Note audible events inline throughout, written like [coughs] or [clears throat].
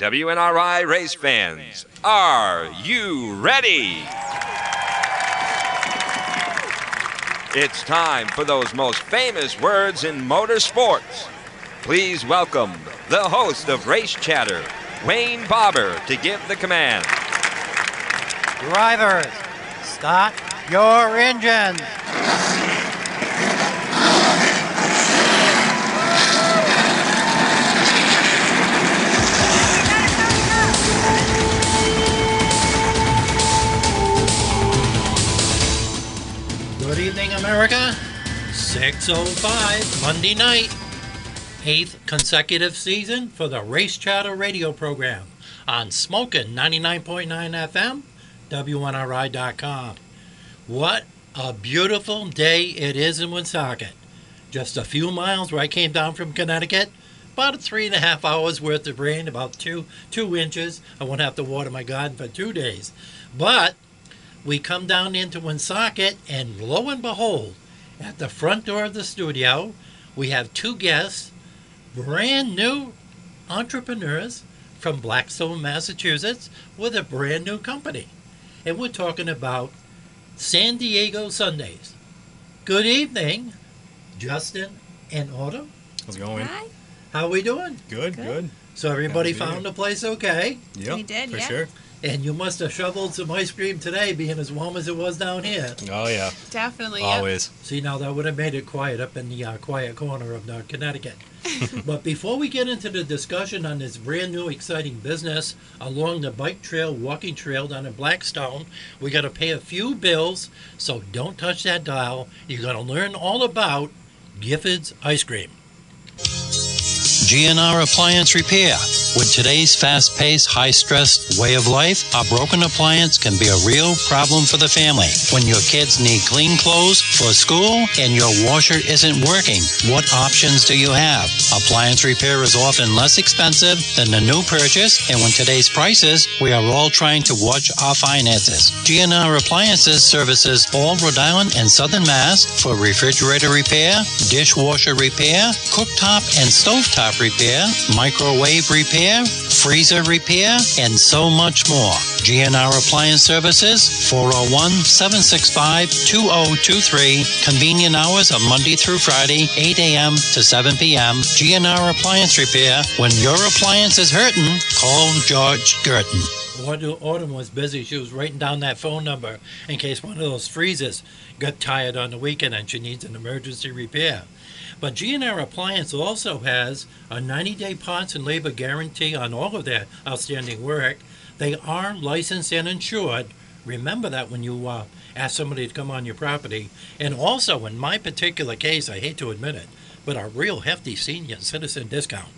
WNRI race fans, are you ready? It's time for those most famous words in motorsports. Please welcome the host of Race Chatter, Wayne Bobber, to give the command. Drivers, start your engines. America. 6.05, Monday night. Eighth consecutive season for the Race Chatter radio program on Smokin' 99.9 FM, WNRI.com. What a beautiful day it is in Woonsocket. Just a few miles where I came down from Connecticut. About three and a half hours worth of rain, about two two inches. I won't have to water my garden for two days. But we come down into Woonsocket, and lo and behold, at the front door of the studio, we have two guests, brand new entrepreneurs from Blackstone, Massachusetts, with a brand new company. And we're talking about San Diego Sundays. Good evening, Justin and Autumn. How's it going? Hi. How are we doing? Good, Good. good. So everybody Happy found the place okay? Yep, We did, for yeah. sure. And you must have shoveled some ice cream today, being as warm as it was down here. Oh yeah, Definitely. yep. always. See, now that would have made it quiet up in the uh, quiet corner of uh, Connecticut. [laughs] but before we get into the discussion on this brand new exciting business along the bike trail, walking trail down in Blackstone, we got to pay a few bills. So don't touch that dial. You're going to learn all about Gifford's ice cream. GNR Appliance Repair. With today's fast paced, high stressed way of life, a broken appliance can be a real problem for the family. When your kids need clean clothes for school and your washer isn't working, what options do you have? Appliance repair is often less expensive than the new purchase, and with today's prices, we are all trying to watch our finances. GNR Appliances services all Rhode Island and Southern Mass for refrigerator repair, dishwasher repair, cooktop and stovetop repair, microwave repair, freezer repair, and so much more. GNR Appliance Services, 401 765 2023. Convenient hours are Monday through Friday, 8 a.m. to 7 p.m. GNR Appliance Repair. When your appliance is hurting, call George. Autumn Autumn was busy. She was writing down that phone number in case one of those freezers got tired on the weekend and she needs an emergency repair. But GNR Appliance also has a 90-day parts and labor guarantee on all of their outstanding work. They are licensed and insured. Remember that when you uh, ask somebody to come on your property. And also, in my particular case, I hate to admit it, but a real hefty senior citizen discount.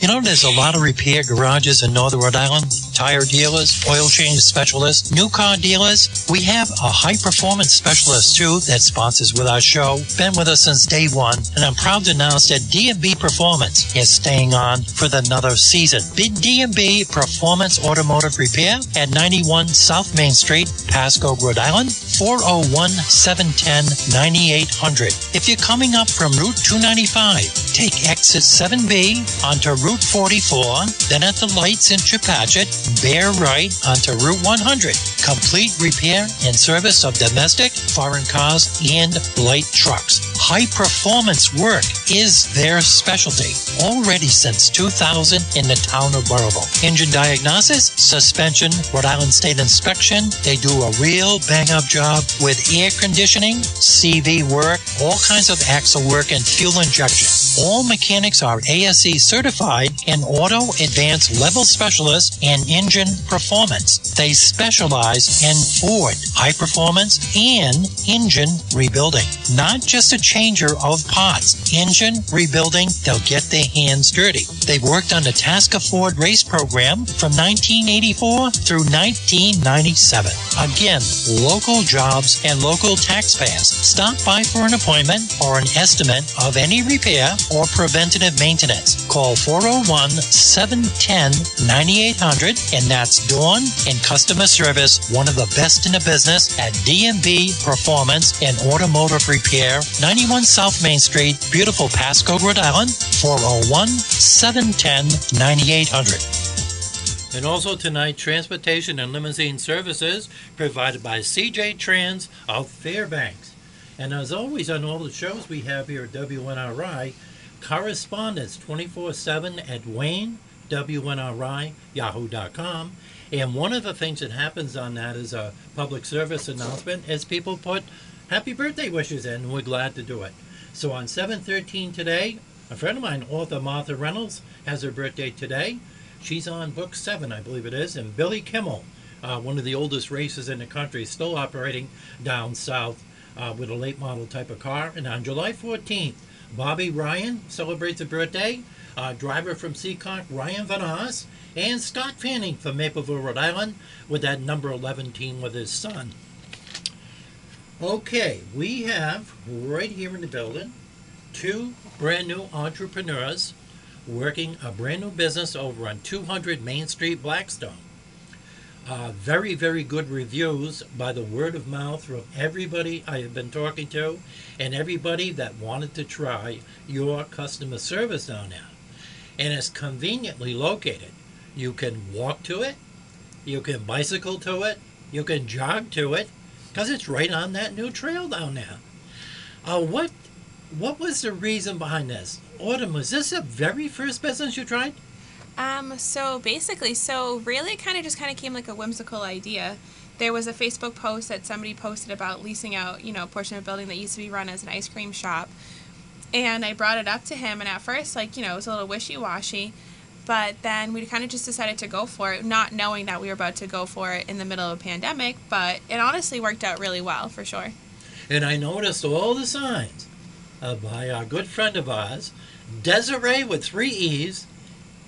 You know, there's a lot of repair garages in Northern Rhode Island, tire dealers, oil change specialists, new car dealers. We have a high performance specialist too that sponsors with our show. Been with us since day one, and I'm proud to announce that DMB Performance is staying on for another season. Big DMB Performance Automotive Repair at 91 South Main Street, Pascoag, Rhode Island, 401 710 9800. If you're coming up from Route 295, take exit 7B onto Route 44, then at the lights in Chepachet, bear right onto Route 100. Complete repair and service of domestic, foreign cars, and light trucks. High performance work is their specialty. Already since 2000 in the town of Burrillville. Engine diagnosis, suspension, Rhode Island State inspection. They do a real bang up job with air conditioning, CV work, all kinds of axle work, and fuel injection. All mechanics are ASE certified and auto advanced level specialists in engine performance. They specialize in Ford high performance and engine rebuilding. Not just a changer of parts. Engine rebuilding, they'll get their hands dirty. They've worked on the Tasca Ford race program from 1984 through 1997. Again, local jobs and local taxpayers. Stop by for an appointment or an estimate of any repair or preventative maintenance. Call 401 710 9800, and that's Dawn in customer service, one of the best in the business at DMB Performance and Automotive Repair, 91 South Main Street, beautiful Pascoag, Rhode Island, 401 710 9800. And also tonight, transportation and limousine services provided by CJ Trans of Fairbanks. And as always, on all the shows we have here at WNRI, correspondence 24 7 at Wayne, WNRI, Yahoo.com. And one of the things that happens on that is a public service announcement as people put happy birthday wishes in, we're glad to do it. So on 713 today, a friend of mine, author Martha Reynolds, has her birthday today. She's on book seven, I believe it is, and Billy Kimmel, uh, one of the oldest races in the country, still operating down south uh, with a late model type of car. And on July 14th, Bobby Ryan celebrates a birthday. Uh, driver from Seekonk, Ryan Van and Scott Fanning from Mapleville, Rhode Island, with that number 11 team with his son. Okay, we have right here in the building two brand new entrepreneurs working a brand new business over on 200 Main Street, Blackstone. Uh, very, very good reviews by the word of mouth from everybody I have been talking to and everybody that wanted to try your customer service down there. And it's conveniently located. You can walk to it, you can bicycle to it, you can jog to it, because it's right on that new trail down there. Uh, what what was the reason behind this? Autumn, was this the very first business you tried? Um, so basically, so really it kind of just kind of came like a whimsical idea. There was a Facebook post that somebody posted about leasing out, you know, a portion of a building that used to be run as an ice cream shop. And I brought it up to him, and at first, like, you know, it was a little wishy washy. But then we kind of just decided to go for it, not knowing that we were about to go for it in the middle of a pandemic. But it honestly worked out really well, for sure. And I noticed all the signs uh, by our good friend of ours, Desiree with three E's,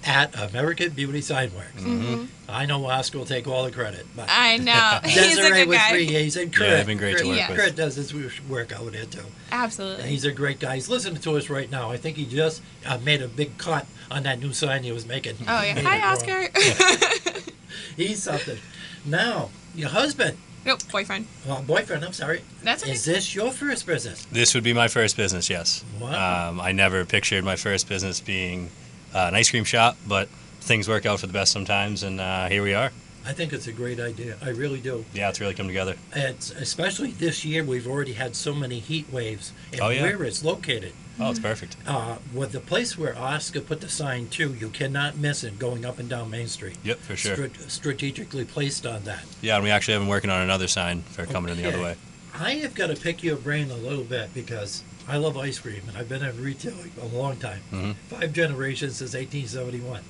at American Beauty Sign Works. Mm-hmm. I know Oscar will take all the credit, but I know. [laughs] He's a good with guy. three E's and Kurt. Yeah, they've been great to work Yeah. with. Kurt does his work out there too. Absolutely. He's a great guy. He's listening to us right now. I think he just uh, made a big cut on that new sign he was making. Oh yeah. Hi. Oscar. [laughs] He's something. Now, your husband, nope, boyfriend. well, boyfriend, I'm sorry. That's okay. Is this your first business? This would be my first business, yes. Wow. Um, I never pictured my first business being uh, an ice cream shop, but things work out for the best sometimes, and uh, here we are. I think it's a great idea. I really do. Yeah, it's really come together. It's especially this year. We've already had so many heat waves, and Oh, yeah. where it's located, Oh, it's perfect. uh, with the place where Oscar put the sign too, you cannot miss it going up and down Main Street. Yep, for sure. Strat- strategically placed on that. Yeah, and we actually have been working on another sign for coming in the other way. I have got to pick your brain a little bit because I love ice cream and I've been in retail a long time. Mhm. Five generations since 1871.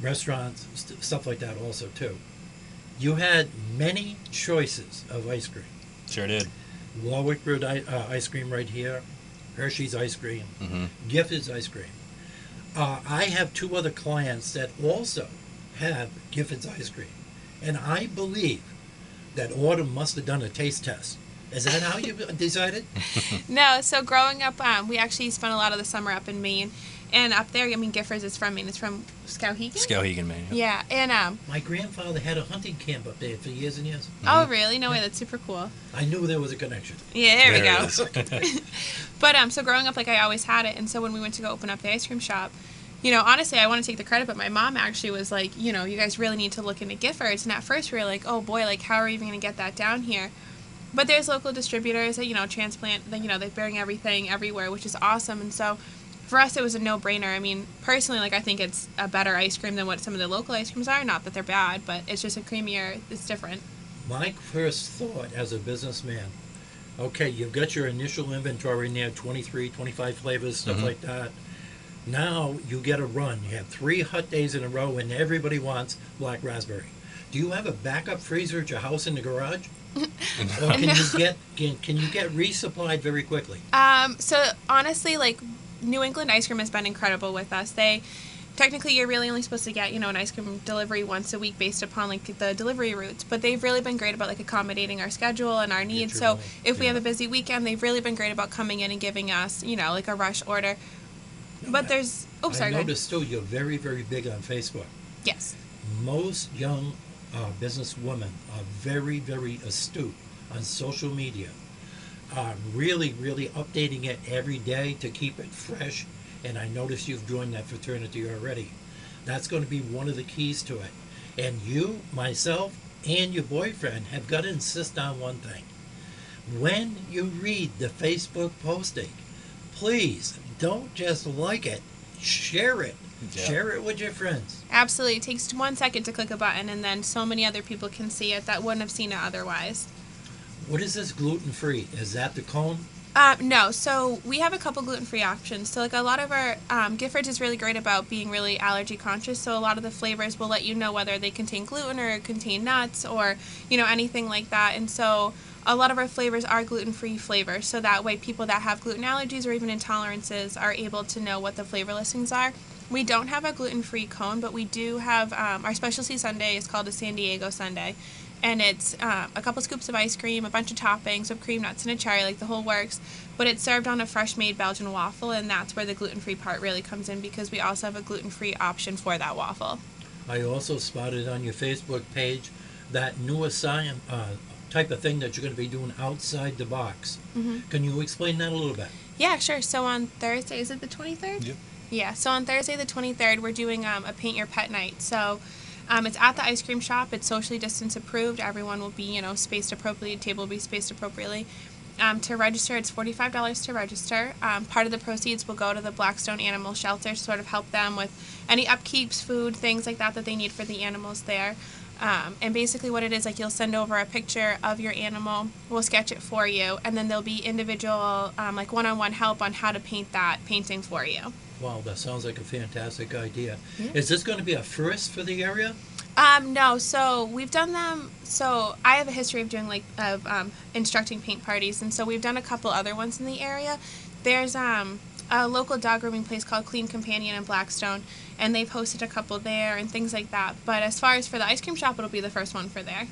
Restaurants, st- stuff like that also too. You had many choices of ice cream. Sure did. Warwick Road i- uh, ice cream right here, Hershey's ice cream, hmm Gifford's ice cream. Uh, I have two other clients that also have Gifford's ice cream, and I believe that Autumn must have done a taste test. Is that how you decided? [laughs] No, so growing up, um, we actually spent a lot of the summer up in Maine, and up there, I mean, Giffords is from Maine. It's from Skowhegan. Skowhegan, Maine. Yep. Yeah, and um, My grandfather had a hunting camp up there for years and years. oh really? No way, that's super cool. I knew there was a connection. Yeah, there, There we go. [laughs] [laughs] But um, so growing up, like I always had it, and so when we went to go open up the ice cream shop, you know, honestly, I want to take the credit, but my mom actually was like, you know, you guys really need to look into Giffords. And at first, we were like, oh boy, like how are we even going to get that down here? But there's local distributors that you know transplant, that you know they're bring everything everywhere, which is awesome. And so for us, it was a no-brainer. I mean, personally, like I think it's a better ice cream than what some of the local ice creams are. Not that they're bad, but it's just a creamier. It's different. My first thought as a businessman, okay, you've got your initial inventory in there, 23, 25 flavors, stuff Mhm. like that. Now you get a run. You have three hot days in a row, and everybody wants black raspberry. Do you have a backup freezer at your house in the garage? Or can No. you get can, can you get resupplied very quickly? Um, so honestly, like New England ice cream has been incredible with us. They technically you're really only supposed to get you know an ice cream delivery once a week based upon like the delivery routes, but they've really been great about like accommodating our schedule and our needs. So if we have a busy weekend, they've really been great about coming in and giving us you know like a rush order. But there's oh sorry, ahead. noticed too you're very very big on Facebook. yes. most young uh, businesswomen are very, very astute on social media. Uh, really, really updating it every day to keep it fresh. And I notice you've joined that fraternity already. That's going to be one of the keys to it. And you, myself, and your boyfriend have got to insist on one thing. When you read the Facebook posting, please don't just like it, share it. Yeah. Share it with your friends. Absolutely. It takes one second to click a button, and then so many other people can see it that wouldn't have seen it otherwise. What is this gluten free? Is that the cone? Um, no, so we have a couple gluten free options. So, like a lot of our um, Giffords is really great about being really allergy conscious. So, a lot of the flavors will let you know whether they contain gluten or contain nuts or you know anything like that. And so, a lot of our flavors are gluten free flavors. So that way, people that have gluten allergies or even intolerances are able to know what the flavor listings are. We don't have a gluten free cone, but we do have um, our specialty sundae is called a San Diego Sunday, and it's uh, a couple scoops of ice cream, a bunch of toppings, whipped cream, nuts, and a cherry, like the whole works. But it's served on a fresh made Belgian waffle, and that's where the gluten free part really comes in because we also have a gluten free option for that waffle. I also spotted on your Facebook page that new assign, uh, type of thing that you're going to be doing outside the box. Mhm. Can you explain that a little bit? Yeah, sure. So on Thursday, is it the 23rd? Yep. Yeah, so on Thursday the 23rd, we're doing um, a Paint Your Pet Night. So um, it's at the ice cream shop. It's socially distance approved. Everyone will be, you know, spaced appropriately. Table will be spaced appropriately. Um, to register, it's $45 to register. Um, part of the proceeds will go to the Blackstone Animal Shelter to sort of help them with any upkeeps, food, things like that that they need for the animals there. Um, and basically, what it is like, you'll send over a picture of your animal. We'll sketch it for you, and then there'll be individual, um, like one-on-one help on how to paint that painting for you. Wow, that sounds like a fantastic idea. Yeah. Is this going to be a first for the area? Um, no, so we've done them. So I have a history of doing like of um, instructing paint parties, and so we've done a couple other ones in the area. There's um, a local dog grooming place called Clean Companion in Blackstone, and they've hosted a couple there and things like that. But as far as for the ice cream shop, it'll be the first one for there.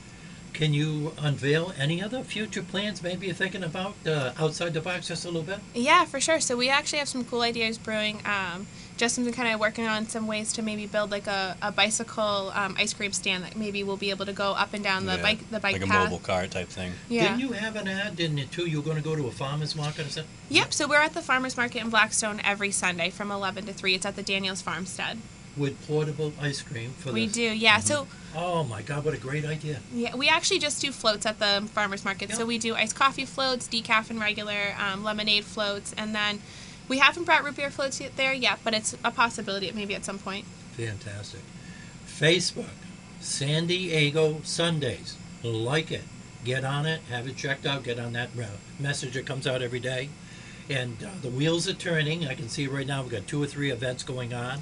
Can you unveil any other future plans maybe you're thinking about uh, outside the box just a little bit? Yeah, for sure. So we actually have some cool ideas brewing. Um, Justin's been kind of working on some ways to maybe build like a, a bicycle um, ice cream stand that maybe we'll be able to go up and down the Yeah, bike the bike like a mobile cart type thing. Yeah. Didn't you have an ad, didn't you, too? You were going to go to a farmer's market or something? Yep, so we're at the farmers market in Blackstone every Sunday from 11 to 3. It's at the Daniels Farmstead. With portable ice cream for We this. do, yeah. So Oh my God, what a great idea. yeah, we actually just do floats at the farmers market. So we do iced coffee floats, decaf and regular, um, lemonade floats, and then we haven't brought root beer floats yet there yet, but it's a possibility maybe at some point. Fantastic. Facebook, San Diego Sundays. Like it. Get on it. Have it checked out. Get on that message that comes out every day. And uh, the wheels are turning. I can see right now we've got two or three events going on.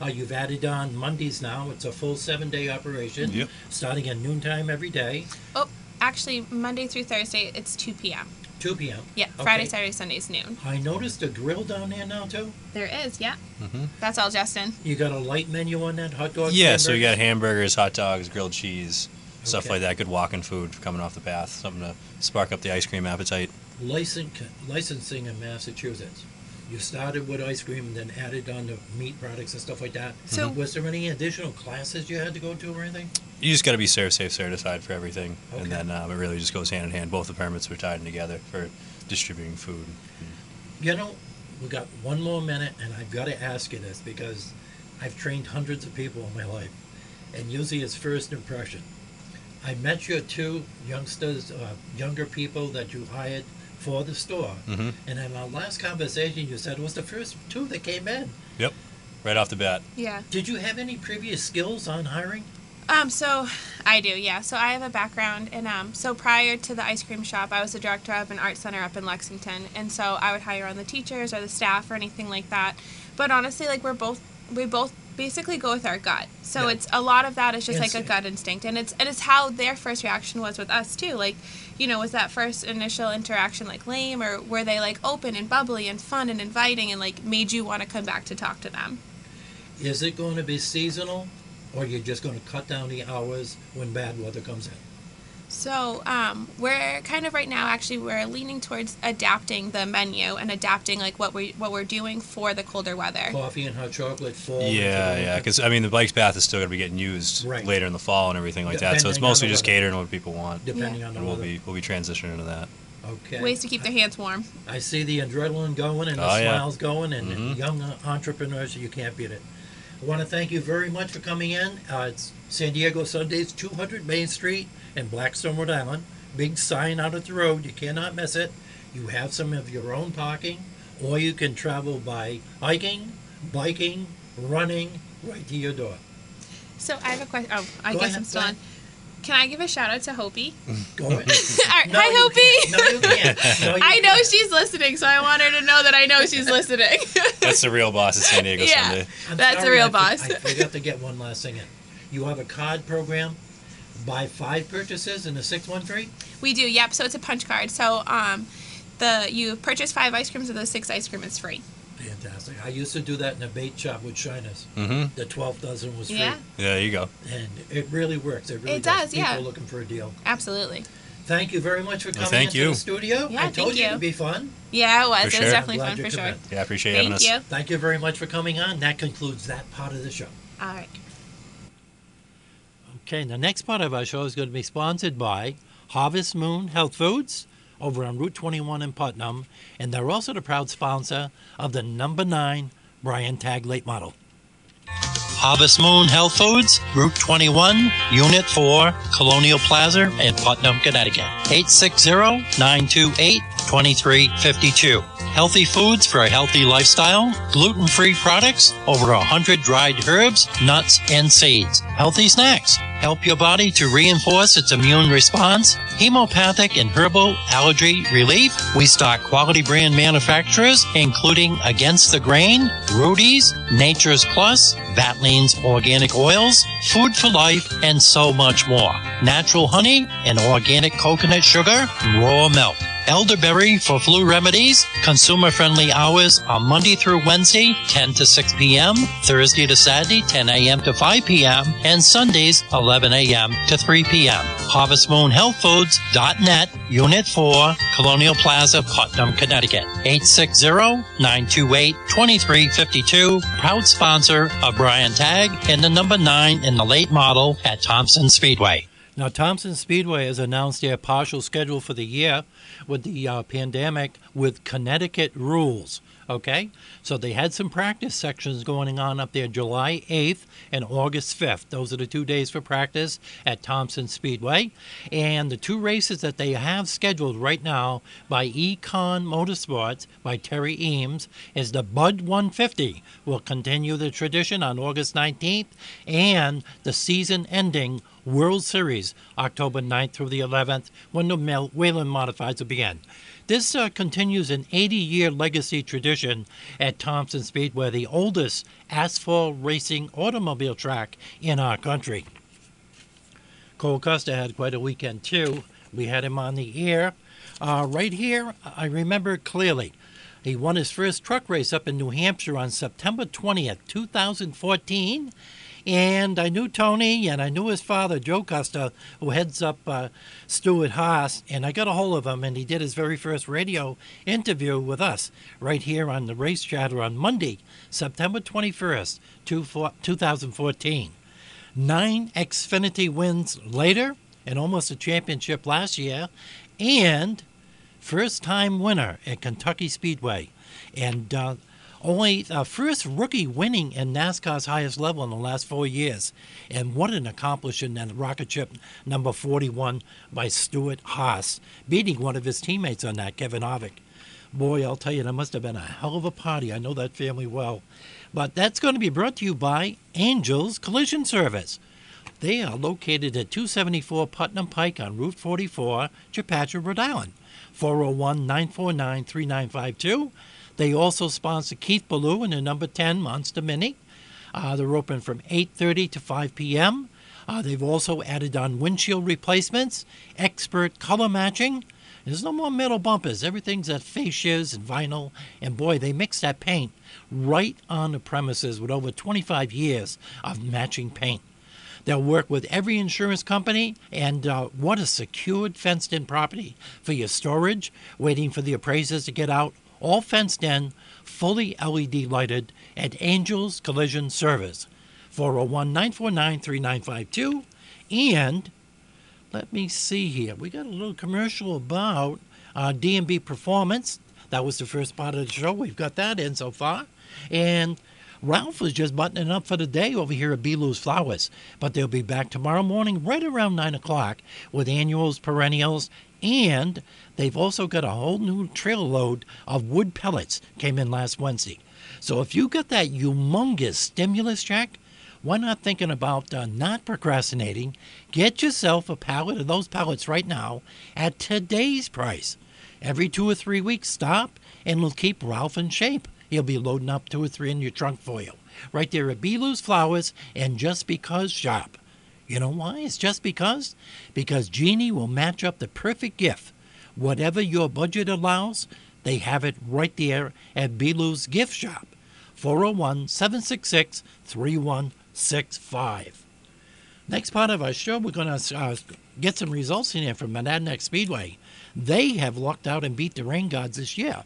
Uh, you've added on Mondays now. It's a full seven day operation. Yep. Starting at noontime every day, Oh, actually, Monday through Thursday, it's 2 p.m. 2 p.m. Yeah, Friday, Okay. Saturday, Sunday's noon. I noticed a grill down there now, too. There is, yeah. Mhm. That's all, Justin. You got a light menu on that? Hot dogs? Yeah, so you got hamburgers? hamburgers, hot dogs, grilled cheese, stuff Okay. like that. Good walking food coming off the path. Something to spark up the ice cream appetite. Licen- licensing in Massachusetts. You started with ice cream and then added on the meat products and stuff like that. So- was there any additional classes you had to go to or anything? You just got to be Serve Safe certified for everything, Okay. and then um, it really just goes hand in hand. Both the permits were tied in together for distributing food. You know, we got one more minute, and I've got to ask you this because I've trained hundreds of people in my life, and usually it's first impression. I met your two youngsters, uh, younger people that you hired for the store, Mhm. and in our last conversation, you said it was the first two that came in. Yep, right off the bat. Yeah. Did you have any previous skills on hiring? Um, so I do, yeah. So I have a background in um so prior to the ice cream shop, I was the director of an art center up in Lexington. And so I would hire on the teachers or the staff or anything like that. But honestly, like we're both we both basically go with our gut. So Yeah. it's a lot of that is just like a Instinct. gut instinct. And it's and it's how their first reaction was with us too. Like, you know, was that first initial interaction like lame or were they like open and bubbly and fun and inviting and like made you want to come back to talk to them? Is it going to be seasonal, or you're just going to cut down the hours when bad weather comes in? So um, we're kind of right now actually we're leaning towards adapting the menu and adapting like what we what we're doing for the colder weather. Coffee and hot chocolate, fall. Yeah, yeah. Because I mean, the bike path is still going to be getting used Right. later in the fall and everything like that. So it's mostly just weather. catering to what people want, depending on the and we'll weather. be we'll be transitioning to that. okay. Ways to keep their hands warm. I see the adrenaline going and the Oh, yeah. smiles going, and Mhm. young uh, entrepreneurs, you can't beat it. I want to thank you very much for coming in. Uh, it's San Diego Sundays, 200 Main Street in Blackstone, Rhode Island. Big sign out at the road. You cannot miss it. You have some of your own parking, or you can travel by hiking, biking, running right to your door. So I have a question. Oh, I Go guess ahead, I'm still on. Can I give a shout out to Hopi? Go [laughs] ahead. All right, No, Hi, Hopi. No, you [laughs] can't. No, you I know can't. she's listening, so I want her to know that I know she's [laughs] listening. That's the real boss of San Diego Yeah. Sunday. I'm That's the sorry, real I for- boss. I forgot to get one last thing in. You have a card program. Buy five purchases in a six one three. we do. Yep. So it's a punch card. So um, the you purchase five ice creams, or the six ice cream is free. Fantastic. I used to do that in a bait shop with Shiners. Mm-hmm. The twelve dozen was free, Yeah. Yeah, you go. and it really works. It really It does, People yeah. are looking for a deal. Absolutely. Thank you very much for Well, coming thank into you. the studio. Yeah, I told thank you you. it'd be fun. Yeah, it was. For it sure. was definitely fun for could sure. come Yeah, I appreciate having Thank us. you. Thank you very much for coming on. That concludes that part of the show. All right. Okay, the next part of our show is going to be sponsored by Harvest Moon Health Foods over on Route 21 in Putnam, and they're also the proud sponsor of the number nine Brian Tag Late Model. Harvest Moon Health Foods, Route 21, Unit 4, Colonial Plaza in Putnam, Connecticut. 860-928-2352. Healthy foods for a healthy lifestyle, gluten-free products, over 100 dried herbs, nuts, and seeds. Healthy snacks. Help your body to reinforce its immune response. Homeopathic and herbal allergy relief. We stock quality brand manufacturers, including Against the Grain, Rudy's, Nature's Plus, Vatline's Organic Oils, Food for Life, and so much more. Natural honey and organic coconut sugar, raw milk. Elderberry for flu remedies. Consumer friendly hours are Monday through Wednesday, 10 to 6 p.m., Thursday to Saturday, 10 a.m. to 5 p.m., and Sundays, 11 a.m. to 3 p.m. Harvest Moon Health HarvestMoonHealthFoods.net, Unit 4, Colonial Plaza, Putnam, Connecticut. 860-928-2352. Proud sponsor of Brian Tag and the number 9 in the late model at Thompson Speedway. Now, Thompson Speedway has announced their partial schedule for the year with the uh, pandemic with Connecticut rules. Okay? So they had some practice sections going on up there July 8th and August 5th. Those are the two days for practice at Thompson Speedway. And the two races that they have scheduled right now by Econ Motorsports by Terry Eames is the Bud 150 will continue the tradition on August 19th and the season ending World Series October 9th through the 11th when the Whelen Modifieds will begin. This uh, continues an 80 year legacy tradition at Thompson Speedway, the oldest asphalt racing automobile track in our country. Cole Custer had quite a weekend too. We had him on the air. Uh, right here, I remember clearly. He won his first truck race up in New Hampshire on September 20th, 2014. And I knew Tony and I knew his father, Joe Custer, who heads up uh, Stewart-Haas. And I got a hold of him and he did his very first radio interview with us right here on the Race Chatter on Monday, September 21st, two four- 2014. Nine Xfinity wins later and almost a championship last year. And first time winner at Kentucky Speedway. And uh, only uh, first rookie winning in NASCAR's highest level in the last four years. And what an accomplishment and rocket ship number 41 by Stewart-Haas, beating one of his teammates on that, Kevin Harvick. Boy, I'll tell you, that must have been a hell of a party. I know that family well. But that's going to be brought to you by Angels Collision Service. They are located at 274 Putnam Pike on Route 44, Chepachet, Rhode Island. 401 949 3952. They also sponsor Keith Ballou in the number 10 Monster Mini. Uh, they're open from 8.30 to 5 p.m. Uh, they've also added on windshield replacements, expert color matching. There's no more metal bumpers. Everything's at fascias and vinyl. And boy, they mix that paint right on the premises with over 25 years of matching paint. They'll work with every insurance company, and uh, what a secured, fenced in property for your storage, waiting for the appraisers to get out, all fenced in, fully LED lighted at Angels Collision Service. 401 949 3952. And let me see here. We got a little commercial about uh, D&B Performance. That was the first part of the show. We've got that in so far. And Ralph was just buttoning up for the day over here at Belou's Flowers, but they'll be back tomorrow morning right around 9 o'clock with annuals, perennials, and they've also got a whole new trailer load of wood pellets came in last Wednesday. So if you got that humongous stimulus check, why not thinking about uh, not procrastinating? Get yourself a pallet of those pellets right now at today's price. Every two or three weeks, stop and it'll keep Ralph in shape. He'll be loading up two or three in your trunk for you. Right there at Belou's Flowers and Just Because Shop. You know why? It's just because? Because Genie will match up the perfect gift. Whatever your budget allows, they have it right there at Belou's Gift Shop. 401 766 3165. Next part of our show, we're going to uh, get some results in here from Monadnock Speedway. They have lucked out and beat the rain gods this year.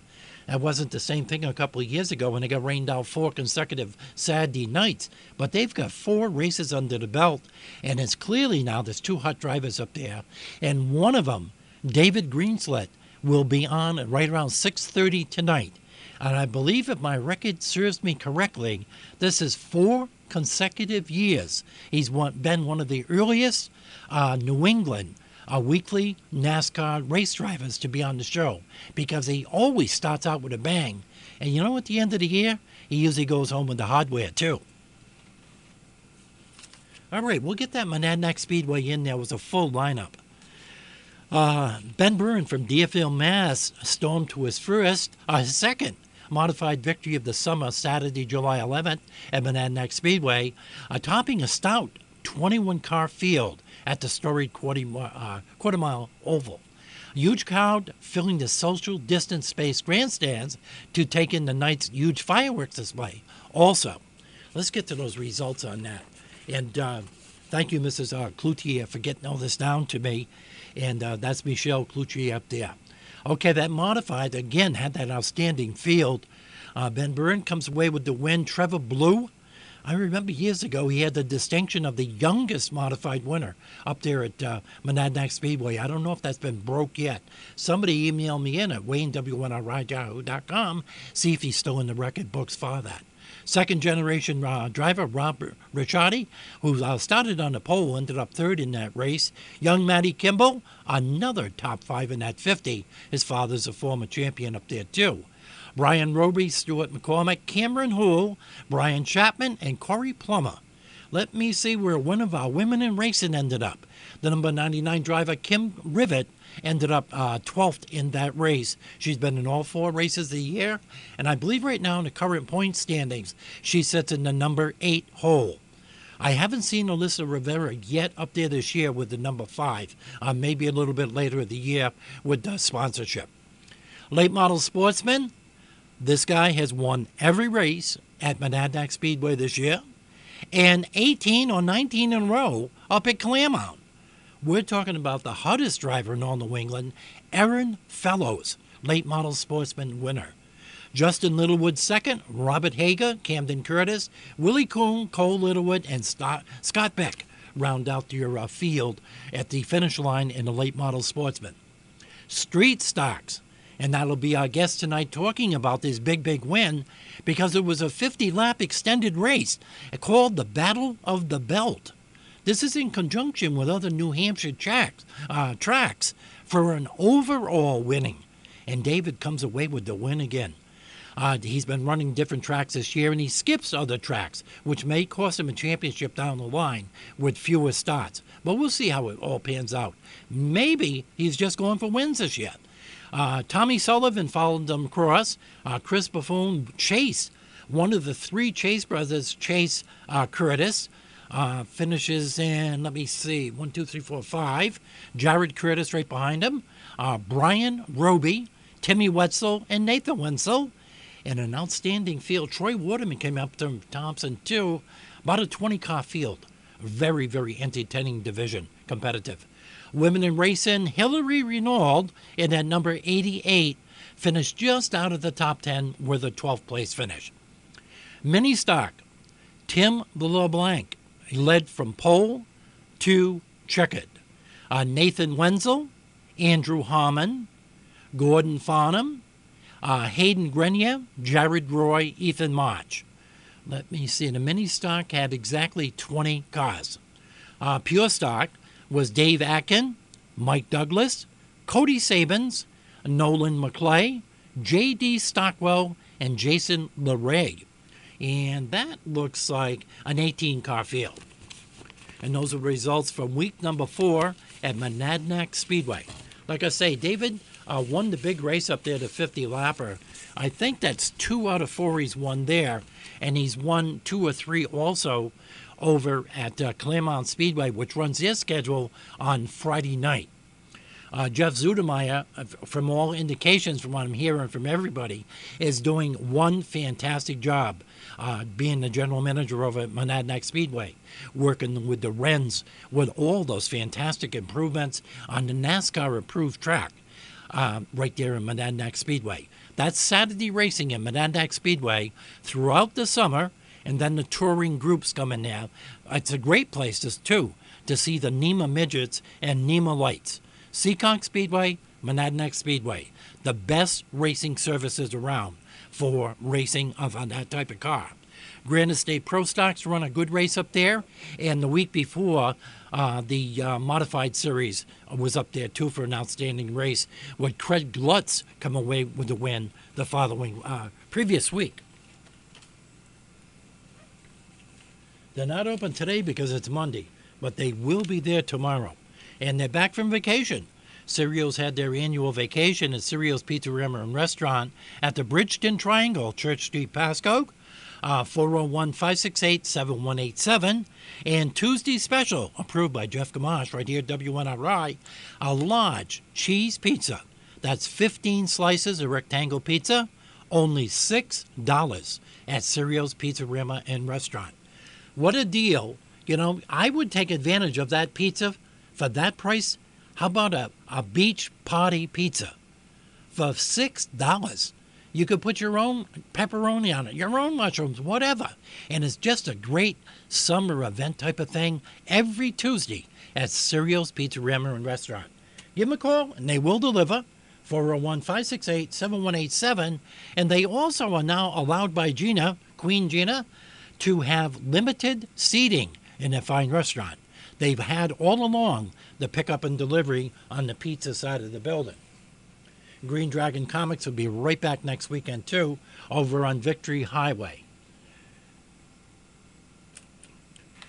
That wasn't the same thing a couple of years ago when they got rained out four consecutive Saturday nights. But they've got four races under the belt, and it's clearly now there's two hot drivers up there, and one of them, David Greenslit, will be on right around 6:30 tonight. And I believe if my record serves me correctly, this is four consecutive years he's one, been one of the earliest uh, New England uh, weekly NASCAR race drivers to be on the show because he always starts out with a bang. And you know, at the end of the year, he usually goes home with the hardware too. All right, we'll get that Monadnock Speedway in. There was a full lineup. Uh, ben Byrne from Deerfield, Mass. stormed to his first, uh, his second modified victory of the summer, Saturday, July 11th at Monadnock Speedway, uh, topping a stout 21 car field at the storied quarter, uh, oval. Huge crowd filling the social distance space grandstands to take in the night's huge fireworks display. Also, let's get to those results on that. And uh, thank you, Mrs. Uh, Cloutier, for getting all this down to me. And uh, that's Michelle Cloutier up there. Okay, that modified again had that outstanding field. Uh, ben Byrne comes away with the win. Trevor Blue I remember years ago he had the distinction of the youngest modified winner up there at uh, Monadnock Speedway. I don't know if that's been broke yet. Somebody email me in at waynew1ryahoo.com, see if he's still in the record books for that. Second generation uh, driver Robert Ricciardi, who uh, started on the pole, ended up third in that race. Young Matty Kimball, another top five in that 50. His father's a former champion up there, too. Brian Roby, Stuart McCormick, Cameron Hoole, Brian Chapman, and Corey Plummer. Let me see where one of our women in racing ended up. The number 99 driver, Kim Rivet, ended up uh, 12th in that race. She's been in all four races of the year, and I believe right now in the current point standings, she sits in the number eight hole. I haven't seen Alyssa Rivera yet up there this year with the number five. Uh, maybe a little bit later in the year with the sponsorship. Late model sportsman, this guy has won every race at Monadnock Speedway this year and 18 or 19 in a row up at Claremont. We're talking about the hottest driver in all New England, Aaron Fellows, late model sportsman winner. Justin Littlewood second, Robert Hager, Camden Curtis, Willie Coon, Cole Littlewood, and Scott Beck round out your uh, field at the finish line in the late model sportsman. Street stocks, and that'll be our guest tonight talking about this big, big win because it was a 50 lap extended race called the Battle of the Belt. This is in conjunction with other New Hampshire tracks, uh, tracks for an overall winning. And David comes away with the win again. Uh, he's been running different tracks this year, and he skips other tracks, which may cost him a championship down the line with fewer starts. But we'll see how it all pans out. Maybe he's just going for wins this year. Uh, Tommy Sullivan followed them across. Uh, Chris Buffon chased one of the three Chase brothers, Chase uh, Curtis. Uh, finishes in, let me see, one, two, three, four, five. Jared Curtis right behind him. Uh, Brian Roby, Timmy Wetzel, and Nathan Wenzel. And an outstanding field. Troy Waterman came up to Thompson, too. About a 20 car field. Very, very entertaining division, competitive. Women in racing, Hillary Renault in at number 88 finished just out of the top 10 with a 12th place finish. Mini stock, Tim LeBlanc led from pole to checkered. Uh, Nathan Wenzel, Andrew Harmon, Gordon Farnham, uh, Hayden Grenier, Jared Roy, Ethan March. let me see. The mini stock had exactly 20 cars. Uh, pure stock was Dave Atkin, Mike Douglas, Cody Sabins, Nolan McClay, J.D. Stockwell, and Jason LeRae. And that looks like an 18 car field. And those are results from week number four at Monadnock Speedway. Like I say, David uh, won the big race up there, the 50 lapper. I think that's two out of four he's won there, and he's won two or three also over at uh, Claremont Speedway, which runs their schedule on Friday night. Uh, Jeff Zudemeyer, uh, from all indications from what I'm hearing from everybody, is doing one fantastic job uh, being the general manager over at Monadnock Speedway, working with the Wrens with all those fantastic improvements on the NASCAR approved track uh, right there in Monadnock Speedway. That's Saturday racing at Monadnock Speedway throughout the summer, and then the touring groups come in there. It's a great place to, too to see the NEMA midgets and NEMA lights. Seekonk Speedway, Monadnock Speedway, the best racing services around for racing of that type of car. Granite State Pro Stocks run a good race up there, and the week before, uh, the uh, modified series was up there too for an outstanding race. With Craig Lutz come away with the win the following uh, previous week. They're not open today because it's Monday, but they will be there tomorrow, and they're back from vacation. Cereals had their annual vacation at Cereals Pizzeria and Restaurant at the Bridgeton Triangle, Church Street, Pascoag. Uh, 401 568 7187. And Tuesday special, approved by Jeff Gamache right here at WNRI, a large cheese pizza. That's 15 slices of rectangle pizza, only $6 at Cereals Pizzeria and Restaurant. What a deal. You know, I would take advantage of that pizza for that price. How about a, a beach party pizza for $6? You could put your own pepperoni on it, your own mushrooms, whatever. And it's just a great summer event type of thing every Tuesday at Cereals Pizzeria and Restaurant. Give them a call and they will deliver. 401 568 7187. And they also are now allowed by Gina, Queen Gina, to have limited seating in a fine restaurant. They've had all along the pickup and delivery on the pizza side of the building. Green Dragon Comics will be right back next weekend, too, over on Victory Highway.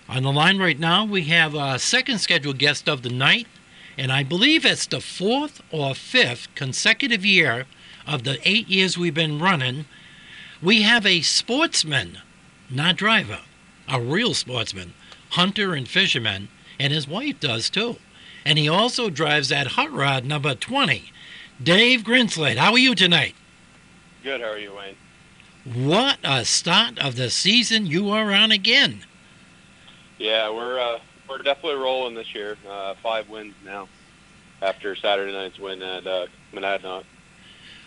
On the line right now, we have a second scheduled guest of the night, and I believe it's the fourth or fifth consecutive year of the eight years we've been running. We have a sportsman, not driver, a real sportsman, hunter and fisherman, and his wife does too. And he also drives that hot rod number 20. Dave Greenslit, how are you tonight? Good, how are you, Wayne? What a start of the season you are on again. Yeah, we're uh, we're definitely rolling this year. Uh, five wins now after Saturday night's win at uh, Monadnock.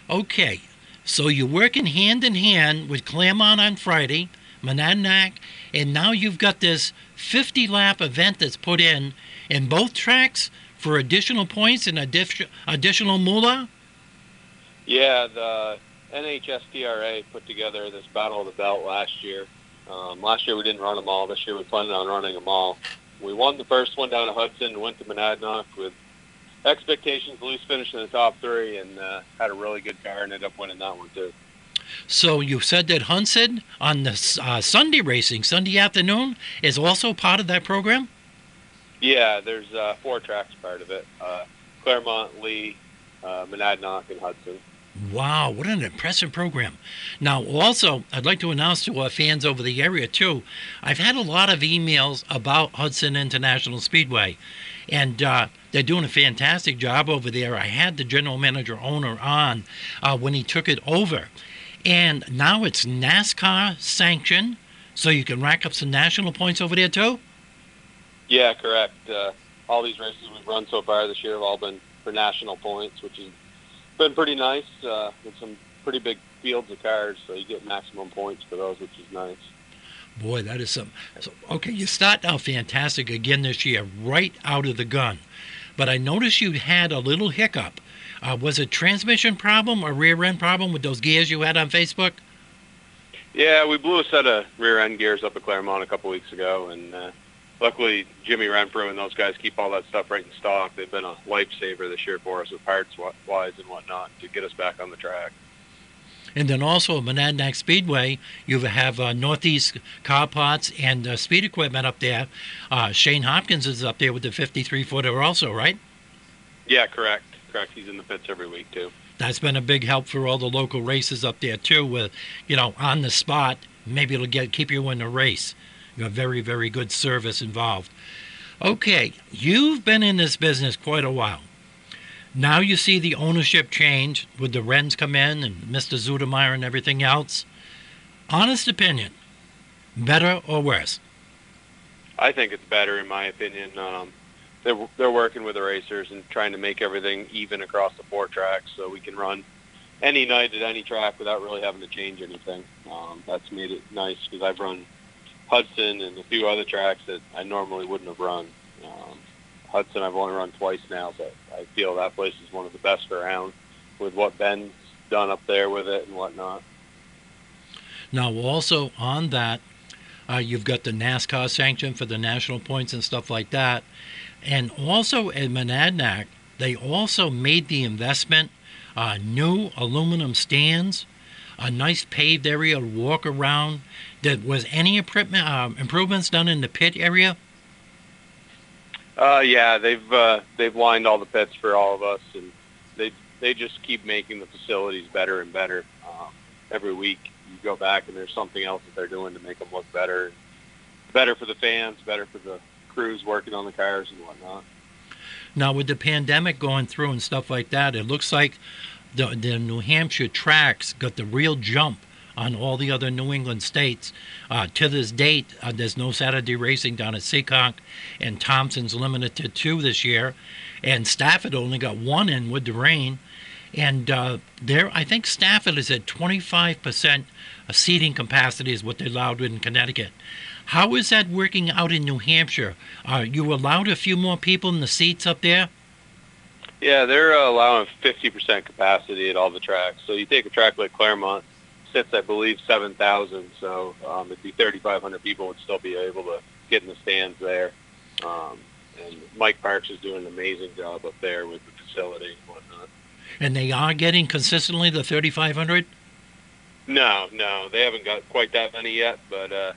Okay, so you're working hand in hand with Claremont on Friday, Monadnock, and now you've got this 50 lap event that's put in in both tracks for additional points and addi- additional moolah? Yeah, the NHSTRA put together this Battle of the Belt last year. Um, last year we didn't run them all. This year we planned on running them all. We won the first one down at Hudson, and went to Monadnock with expectations at least finishing in the top three, and uh, had a really good car and ended up winning that one too. So you said that Hudson on the uh, Sunday racing, Sunday afternoon, is also part of that program? Yeah, there's uh, four tracks part of it. Uh, Claremont, Lee, uh, Monadnock, and Hudson. Wow, what an impressive program. Now, also, I'd like to announce to our fans over the area, too, I've had a lot of emails about Hudson International Speedway, and uh, they're doing a fantastic job over there. I had the general manager owner on uh, when he took it over, and now it's NASCAR sanctioned, so you can rack up some national points over there, too? Yeah, correct. Uh, all these races we've run so far this year have all been for national points, which has been pretty nice. Uh, with some pretty big fields of cars, so you get maximum points for those, which is nice. Boy, that is some. So, okay, you start out fantastic again this year, right out of the gun. But I noticed you had a little hiccup. Uh, was it transmission problem or rear end problem with those gears you had on Facebook? Yeah, we blew a set of rear end gears up at Claremont a couple weeks ago, and uh, luckily Jimmy Renfrew and those guys keep all that stuff right in stock. They've been a lifesaver this year for us with parts wise and whatnot to get us back on the track. And then also at Monadnock Speedway, you have uh, Northeast Car Parts and uh, Speed Equipment up there. Uh, Shane Hopkins is up there with the 53 footer also, right? Yeah, correct, correct. He's in the pits every week too. That's been a big help for all the local races up there too. With you know on the spot, maybe it'll get keep you in the race. You have very very good service involved. Okay, you've been in this business quite a while. Now you see the ownership change with the Wrens come in and Mr. Zudemeyer and everything else. Honest opinion, better or worse? I think it's better in my opinion. Um, they're they're working with the racers and trying to make everything even across the four tracks, so we can run any night at any track without really having to change anything. Um, that's made it nice because I've run Hudson and a few other tracks that I normally wouldn't have run. Um, Hudson I've only run twice now, so I feel that place is one of the best around with what Ben's done up there with it and whatnot. Now, also on that, uh, you've got the NASCAR sanction for the national points and stuff like that. And also at Monadnock, they also made the investment uh, new aluminum stands, a nice paved area to walk around. That was any improvement, uh, improvements done in the pit area? Uh, yeah, they've uh, they've lined all the pits for all of us, and they they just keep making the facilities better and better. Um, every week you go back and there's something else that they're doing to make them look better, better for the fans, better for the crews working on the cars and whatnot. Now, with the pandemic going through and stuff like that, it looks like the, the New Hampshire tracks got the real jump on all the other New England states. Uh, to this date, uh, there's no Saturday racing down at Seekonk, and Thompson's limited to two this year, and Stafford only got one in with the rain. And uh, there, I think Stafford is at 25% seating capacity is what they allowed in Connecticut. How is that working out in New Hampshire? Are you allowed a few more people in the seats up there? Yeah, they're uh, allowing 50% capacity at all the tracks. So you take a track like Claremont, sits I believe 7,000, so um, it'd be 3,500 people would still be able to get in the stands there. Um, and Mike Parks is doing an amazing job up there with the facility and whatnot. And they are getting consistently the 3,500? No, no, they haven't got quite that many yet, but uh,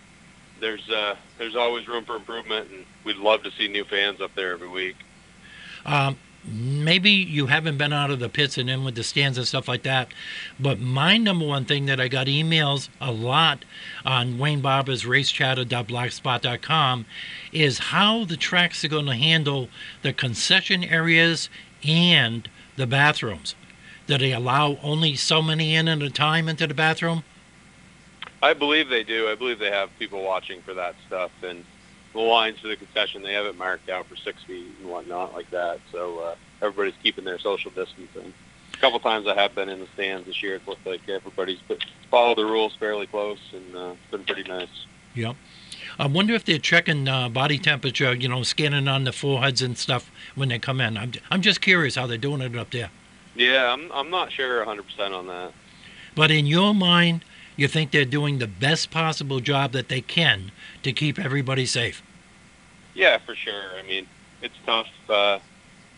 there's uh, there's always room for improvement, and we'd love to see new fans up there every week. Um, maybe you haven't been out of the pits and in with the stands and stuff like that, but my number one thing that I got emails a lot on Wayne Barber's racechatter.blogspot.com is how the tracks are going to handle the concession areas and the bathrooms. Do they allow only so many in at a time into the bathroom? I believe they do. I believe they have people watching for that stuff, and the lines for the concession they have it marked out for six feet and whatnot like that. So uh, everybody's keeping their social distancing. A couple times I have been in the stands this year. It looked like everybody's followed the rules fairly close, and uh, it's been pretty nice. Yep. I wonder if they're checking uh, body temperature, you know, scanning on the foreheads and stuff when they come in. I'm, I'm just curious how they're doing it up there. Yeah, I'm, I'm not sure 100% on that. But in your mind, you think they're doing the best possible job that they can to keep everybody safe? Yeah, for sure. I mean, it's tough. Uh, I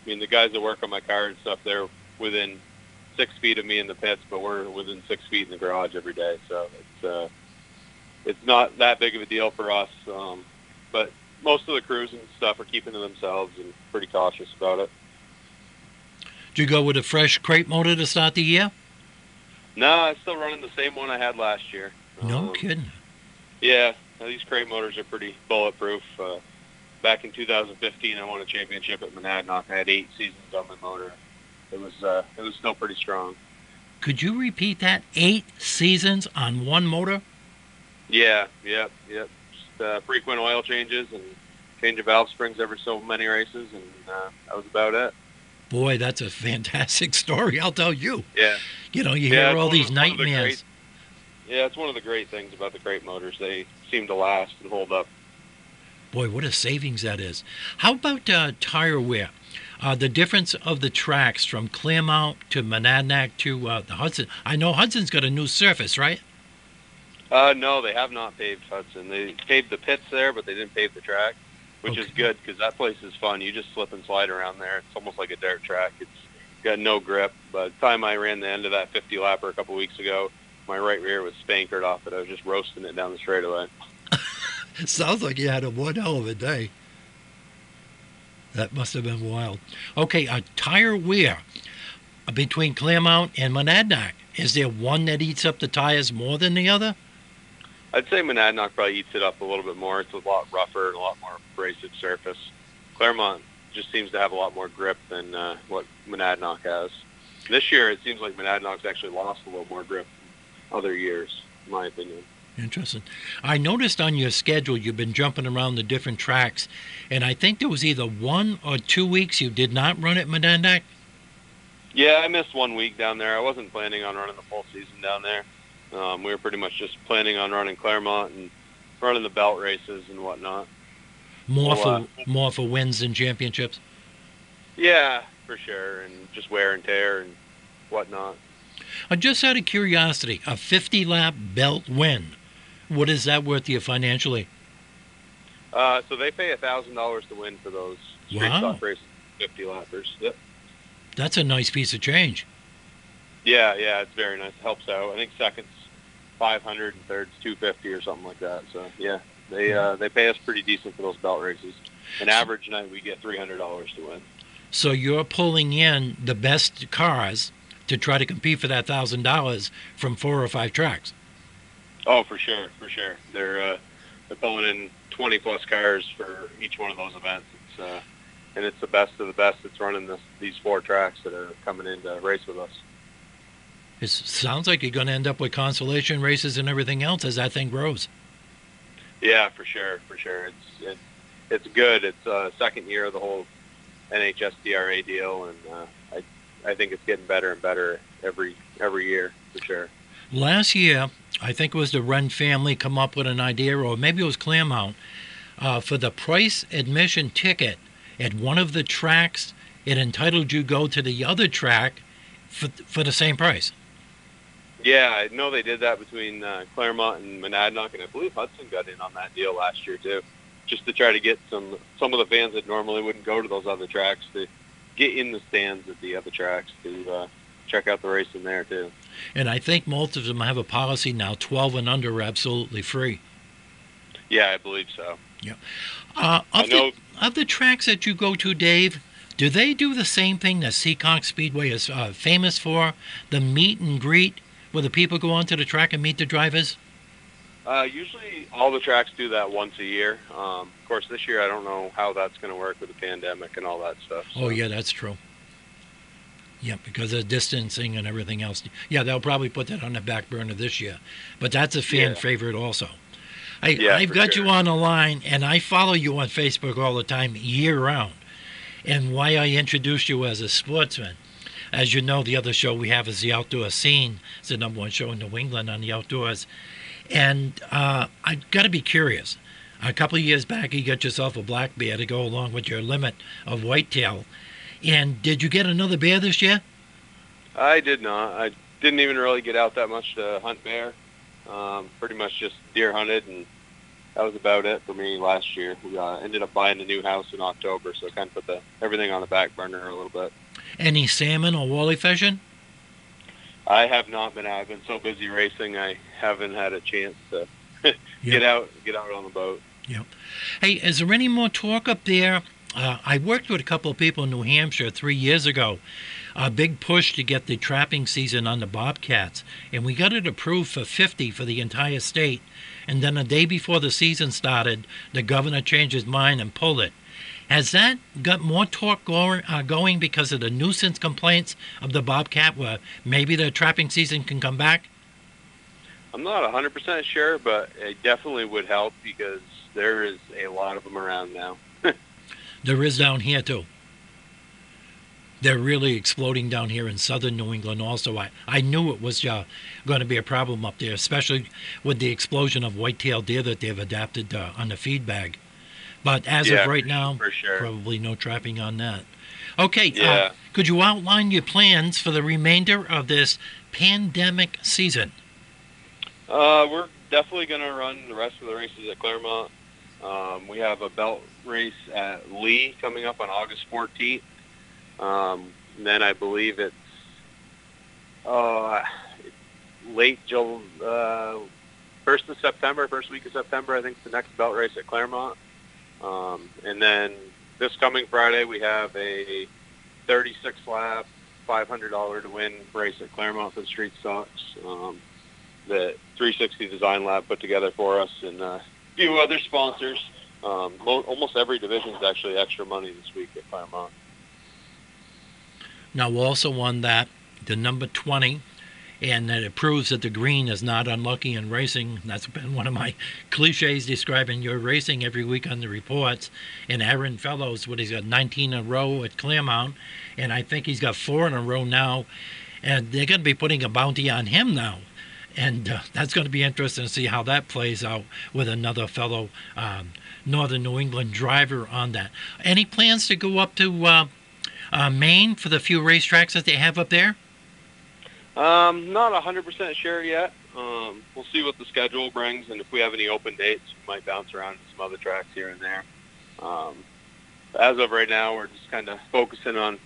mean, the guys that work on my car and stuff, they're within six feet of me in the pits, but we're within six feet in the garage every day. So it's uh, it's not that big of a deal for us. Um, but most of the crews and stuff are keeping to themselves and pretty cautious about it. Do you go with a fresh crate motor to start the year? No, I'm still running the same one I had last year. No Um, kidding. Yeah, these crate motors are pretty bulletproof. Uh, back in 2015, I won a championship at Monadnock. I had eight seasons on my motor. It was uh, it was still pretty strong. Could you repeat that? Eight seasons on one motor? Yeah, yep, yep. Just uh, frequent oil changes and change of valve springs every so many races, and uh, that was about it. Boy, that's a fantastic [laughs] story, I'll tell you. Yeah, You know, you Yeah, hear all these of of the nightmares. great- yeah. It's one of the great things about the crate motors. They seem to last and hold up. Boy, what a savings that is. How about uh, tire wear? Uh, the difference of the tracks from Claremont to Monadnock to uh, the Hudson. I know Hudson's got a new surface, right? Uh, no, they have not paved Hudson. They paved the pits there, but they didn't pave the track, which is good because that place is fun. You just slip and slide around there. It's almost like a dirt track. It's got no grip. By the time I ran the end of that 50 lapper a couple weeks ago, my right rear was spankered off it. I was just roasting it down the straightaway. [laughs] Sounds like you had a one hell of a day. That must have been wild. Okay, a tire wear between Claremont and Monadnock. Is there one that eats up the tires more than the other? I'd say Monadnock probably eats it up a little bit more. It's a lot rougher and a lot more abrasive surface. Claremont just seems to have a lot more grip than uh, what Monadnock has. This year, it seems like Monadnock's actually lost a little more grip than other years, in my opinion. Interesting. I noticed on your schedule you've been jumping around the different tracks, and I think there was either one or two weeks you did not run at Monadnock. Yeah, I missed one week down there. I wasn't planning on running the full season down there. Um, we were pretty much just planning on running Claremont and running the belt races and whatnot. More Well, for more for wins and championships. Yeah, for sure, and just wear and tear and whatnot. Uh, just out of curiosity, a 50 lap belt win. What is that worth to you financially? Uh, so they pay a thousand dollars to win for those street Wow. stock races, fifty lappers. Yep. That's a nice piece of change. Yeah, yeah, it's very nice. Helps out. I think seconds five hundred and thirds two fifty or something like that. So yeah, they uh, they pay us pretty decent for those belt races. An average night we get three hundred dollars to win. So you're pulling in the best cars to try to compete for that thousand dollars from four or five tracks. Oh, for sure, for sure. They're uh, they're pulling in twenty plus cars for each one of those events. It's uh, and it's the best of the best that's running this, these four tracks that are coming in to race with us. It sounds like you're going to end up with consolation races and everything else as that thing grows. Yeah, for sure, for sure. It's it, it's good. It's uh, second year of the whole NHSTRA deal, and uh, I I think it's getting better and better every every year for sure. Last year, I think it was the Wren family come up with an idea, or maybe it was Claremont, uh, for the price admission ticket at one of the tracks. It entitled you go to the other track for for the same price. Yeah, I know they did that between uh, Claremont and Monadnock, and I believe Hudson got in on that deal last year too, just to try to get some some of the fans that normally wouldn't go to those other tracks to get in the stands at the other tracks to uh, check out the racing there too. And I think most of them have a policy now: 12 and under are absolutely free. Yeah, I believe so. Uh, I of, know. the, of the tracks that you go to, Dave, do they do the same thing that Seekonk Speedway is uh, famous for? The meet and greet, where the people go onto the track and meet the drivers. Uh, usually, all the tracks do that once a year. Um, of course, this year I don't know how that's going to work with the pandemic and all that stuff. Oh yeah, that's true. Yeah, because of distancing and everything else. Yeah, they'll probably put that on the back burner this year, but that's a fan Yeah. favorite also. I, Yeah, I've got sure. you on the line, and I follow you on Facebook all the time, year round. And why I introduced you as a sportsman, as you know, the other show we have is the Outdoor Scene. It's the number one show in New England on the outdoors. And uh, I got to be curious. A couple of years back, you got yourself a black bear to go along with your limit of whitetail. And did you get another bear this year? I did not. I didn't even really get out that much to hunt bear. Um, pretty much just deer hunted, and that was about it for me last year. We uh, ended up buying a new house in October, so kind of put the everything on the back burner a little bit. Any salmon or walleye fishing? I have not been. I've been so busy racing, I haven't had a chance to [laughs] get out get out on the boat. Yep. Hey, is there any more talk up there? Uh, I worked with a couple of people in New Hampshire three years ago. A big push to get the trapping season on the bobcats, and we got it approved for 50 for the entire state. And then a day before the season started, the governor changed his mind and pulled it. Has that got more talk going, uh, going because of the nuisance complaints of the bobcat, where maybe the trapping season can come back? I'm not 100% sure, but it definitely would help because there is a lot of them around now. [laughs] There is down here too. They're really exploding down here in southern New England also. I, I knew it was uh, going to be a problem up there, especially with the explosion of whitetail deer that they've adapted uh, on the feed bag. But as Yeah, of right now, sure. probably no trapping on that. Okay, uh, could you outline your plans for the remainder of this pandemic season? Uh, we're definitely going to run the rest of the races at Claremont. Um, we have a belt race at Lee coming up on August 14th. Um, then I believe it's uh, late July, uh, first of September, first week of September. I think it's the next belt race at Claremont. Um, and then this coming Friday we have a 36 lap, $500 to win race at Claremont for the Street Stocks. Um, the 360 Design Lab put together for us, and a few other sponsors. Um, mo- almost every division is actually extra money this week at Claremont. Now, we also won that, the number 20, and that it proves that the green is not unlucky in racing. That's been one of my cliches describing your racing every week on the reports. And Aaron Fellows, what he's got 19 in a row at Claremont, and I think he's got four in a row now. And they're going to be putting a bounty on him now. And uh, that's going to be interesting to see how that plays out with another fellow um, Northern New England driver on that. Any plans to go up to uh, uh, Maine for the few racetracks that they have up there? Um, not 100% sure yet. Um, we'll see what the schedule brings, and if we have any open dates, we might bounce around to some other tracks here and there. Um, as of right now, we're just kind of focusing on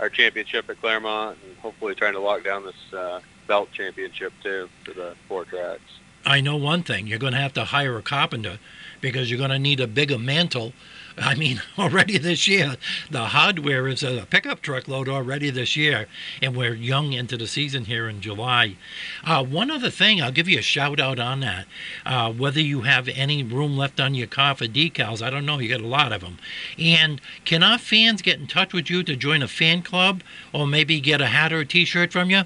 our championship at Claremont and hopefully trying to lock down this uh, belt championship too for the four tracks. I know one thing you're going to have to hire a carpenter because you're going to need a bigger mantle. I mean, [laughs] already this year, the hardware is a pickup truck load already this year, and we're young into the season here in July. Uh, one other thing, I'll give you a shout out on that. Uh, whether you have any room left on your car for decals, I don't know, you got a lot of them. And can our fans get in touch with you to join a fan club or maybe get a hat or a t shirt from you?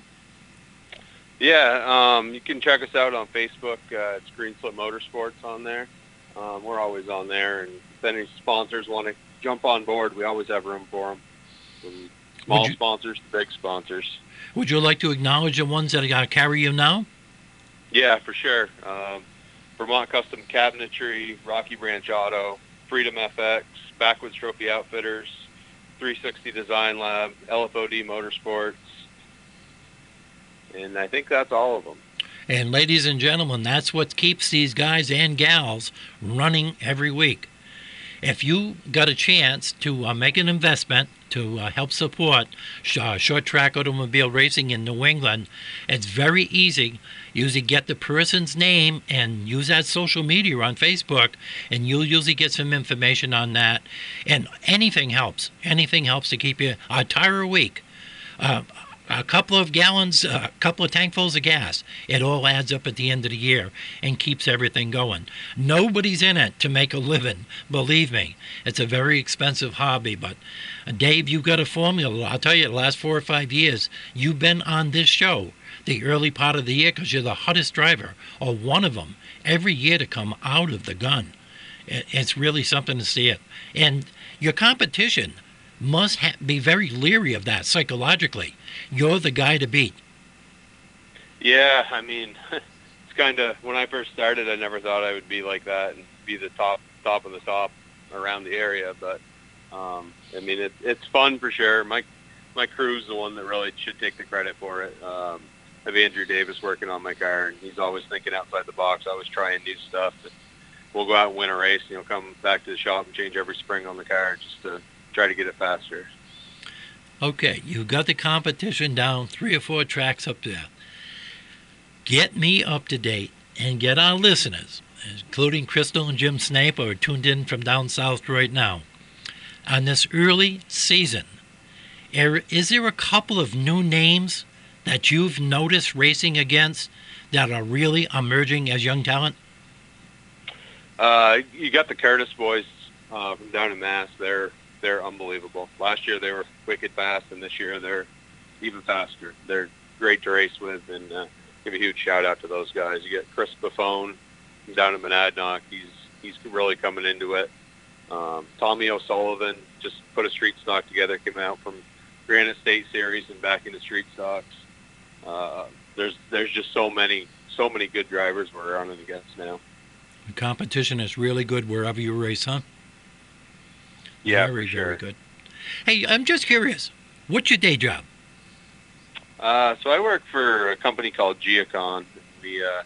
Yeah, um, you can check us out on Facebook. Uh, it's Greenslit Motorsports on there. Um, we're always on there, and if any sponsors want to jump on board, we always have room for them. From small you- sponsors to big sponsors. Would you like to acknowledge the ones that are going to carry you now? Yeah, for sure. Um, Vermont Custom Cabinetry, Rocky Branch Auto, Freedom FX, Backwoods Trophy Outfitters, 360 Design Lab, LFOD Motorsports, and I think that's all of them. And ladies and gentlemen, that's what keeps these guys and gals running every week. If you got a chance to uh, make an investment to uh, help support sh- uh, short track automobile racing in New England, it's very easy. Usually get the person's name and use that social media on Facebook, and you'll usually get some information on that. And anything helps. Anything helps to keep you a tire a week. Uh, a couple of gallons, a couple of tankfuls of gas. It all adds up at the end of the year and keeps everything going. Nobody's in it to make a living, believe me. It's a very expensive hobby, but uh, Dave, you've got a formula. I'll tell you, the last four or five years, you've been on this show the early part of the year because you're the hottest driver, or one of them, every year to come out of the gun. It's really something to see it. And your competition must ha- be very leery of that psychologically. You're the guy to beat. Yeah, I mean, [laughs] it's kind of when I first started, I never thought I would be like that and be the top top of the top around the area. But um, I mean, it, it's fun for sure. My my crew's the one that really should take the credit for it. Um, I have Andrew Davis working on my car, and he's always thinking outside the box, always trying new stuff. We'll go out and win a race, and know, come back to the shop and change every spring on the car just to try to get it faster. Okay, you've got the competition down three or four tracks up there. Get me up to date and get our listeners, including Crystal and Jim Snape, who are tuned in from down south right now, on this early season. Er- Is there a couple of new names that you've noticed racing against that are really emerging as young talent? Uh, you got the Curtis boys uh, from down in Mass. They're they're unbelievable. Last year they were wicked fast, and this year they're even faster. They're great to race with, and uh, give a huge shout out to those guys. You get Chris Buffone down in Monadnock. He's he's really coming into it. Um, Tommy O'Sullivan just put a street stock together. Came out from Granite State Series and back into street stocks. Uh, there's there's just so many so many good drivers we're running against now. The competition is really good wherever you race, huh? Yeah, very, sure. very good. Hey, I'm just curious. What's your day job? Uh, so I work for a company called Geocon. We, uh,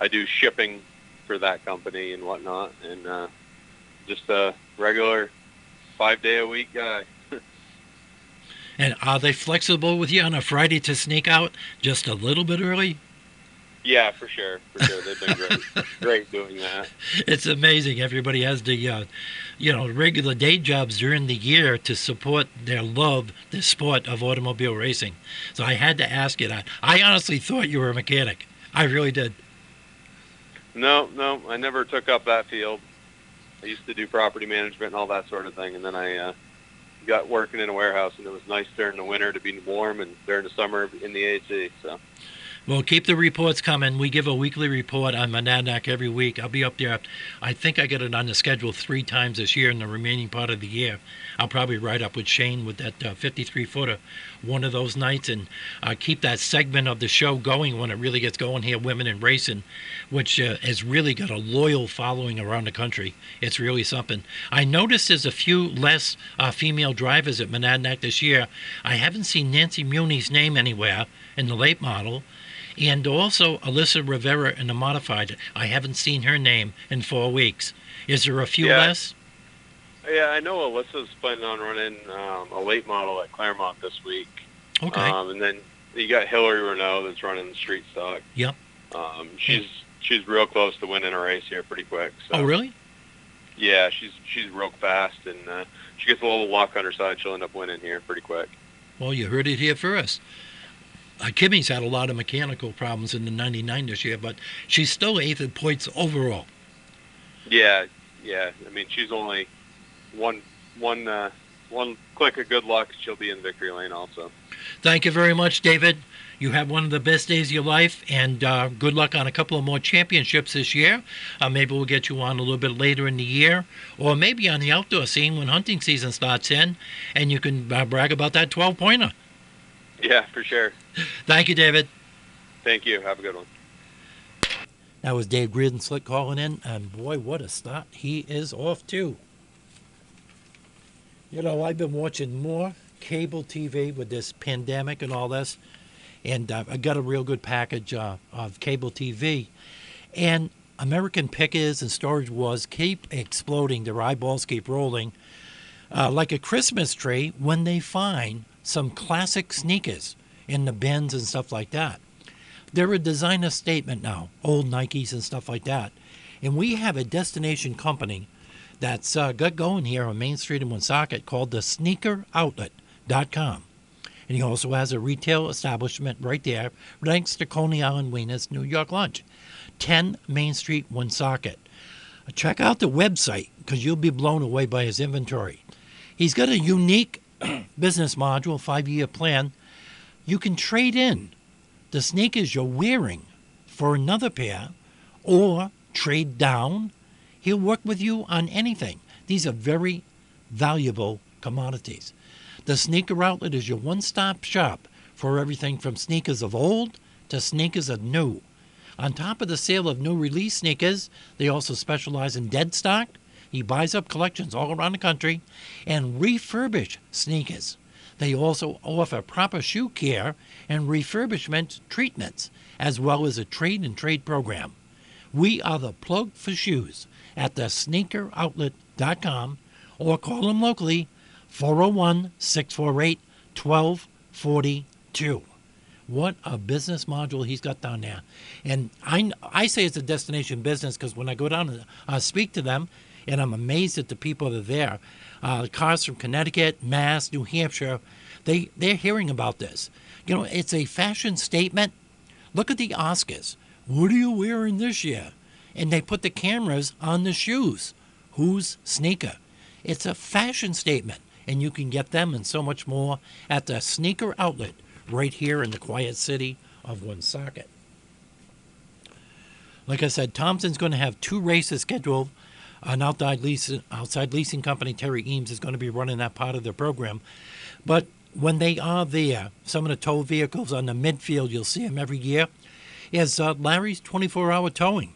I do shipping for that company and whatnot, and uh, just a regular five day a week guy. And are they flexible with you on a Friday to sneak out just a little bit early? Yeah, for sure, for sure. They've been great, [laughs] great doing that. It's amazing. Everybody has the, uh, you know, regular day jobs during the year to support their love, the sport of automobile racing. So I had to ask you that. I honestly thought you were a mechanic. I really did. No, no, I never took up that field. I used to do property management and all that sort of thing, and then I uh, got working in a warehouse, and it was nice during the winter to be warm, and during the summer in the AC. So. Well, keep the reports coming. We give a weekly report on Monadnock every week. I'll be up there. I think I get it on the schedule three times this year in the remaining part of the year. I'll probably ride up with Shane with that uh, 53 footer one of those nights and uh, keep that segment of the show going when it really gets going here, Women in Racing, which uh, has really got a loyal following around the country. It's really something. I noticed there's a few less uh, female drivers at Monadnock this year. I haven't seen Nancy Muni's name anywhere in the late model and also Alyssa Rivera in the modified. I haven't seen her name in four weeks. Is there a few Yeah. less? Yeah, I know Alyssa's planning on running um, a late model at Claremont this week. Okay. Um, and then you got Hillary Renault that's running the street stock. Yep. Um, she's she's real close to winning a race here pretty quick. So. oh, really? Yeah, she's she's real fast, and uh, she gets a little luck on her side. She'll end up winning here pretty quick. Well, you heard it here first. Uh, Kimmy's had a lot of mechanical problems in the 99 this year, but she's still eighth in points overall. Yeah, yeah. I mean, she's only one one uh, one click of good luck. She'll be in victory lane also. Thank you very much, David. You have one of the best days of your life, and uh, good luck on a couple of more championships this year. Uh, maybe we'll get you on a little bit later in the year, or maybe on the outdoor scene when hunting season starts in, and you can uh, brag about that 12 pointer. Yeah, for sure. Thank you, David. Thank you. Have a good one. That was Dave Reardon Slick calling in, and boy, what a start he is off to. You know, I've been watching more cable TV with this pandemic and all this, and uh, I got a real good package uh, of cable TV. And American Pickers and Storage Wars keep exploding, their eyeballs keep rolling uh, like a Christmas tree when they find some classic sneakers in the bins and stuff like that. They're a designer statement now, old Nikes and stuff like that. And we have a destination company that's uh, got going here on Main Street in Woonsocket called the SneakerOutlet.com. And he also has a retail establishment right there, next to Coney Island Wiener's New York Lunch, 10 Main Street, Woonsocket. Check out the website because you'll be blown away by his inventory. He's got a unique [clears throat] business module, five year plan. You can trade in the sneakers you're wearing for another pair or trade down. He'll work with you on anything. These are very valuable commodities. The Sneaker Outlet is your one stop shop for everything from sneakers of old to sneakers of new. On top of the sale of new release sneakers, they also specialize in dead stock. He buys up collections all around the country and refurbish sneakers. They also offer proper shoe care and refurbishment treatments, as well as a trade and trade program. We are the plug for shoes at the sneakeroutlet.com or call them locally 401 648 1242. What a business module he's got down there. And I, I say it's a destination business because when I go down and speak to them, and I'm amazed at the people that are there, uh, cars from Connecticut, Mass, New Hampshire, they, they're hearing about this. You know, it's a fashion statement. Look at the Oscars. What are you wearing this year? And they put the cameras on the shoes. Whose sneaker? It's a fashion statement, and you can get them and so much more at the Sneaker Outlet right here in the quiet city of Woonsocket. Like I said, Thompson's going to have two races scheduled. An outside leasing, outside leasing company, Terry Eames, is going to be running that part of their program. But when they are there, some of the tow vehicles on the midfield, you'll see them every year, is uh, Larry's 24 hour towing.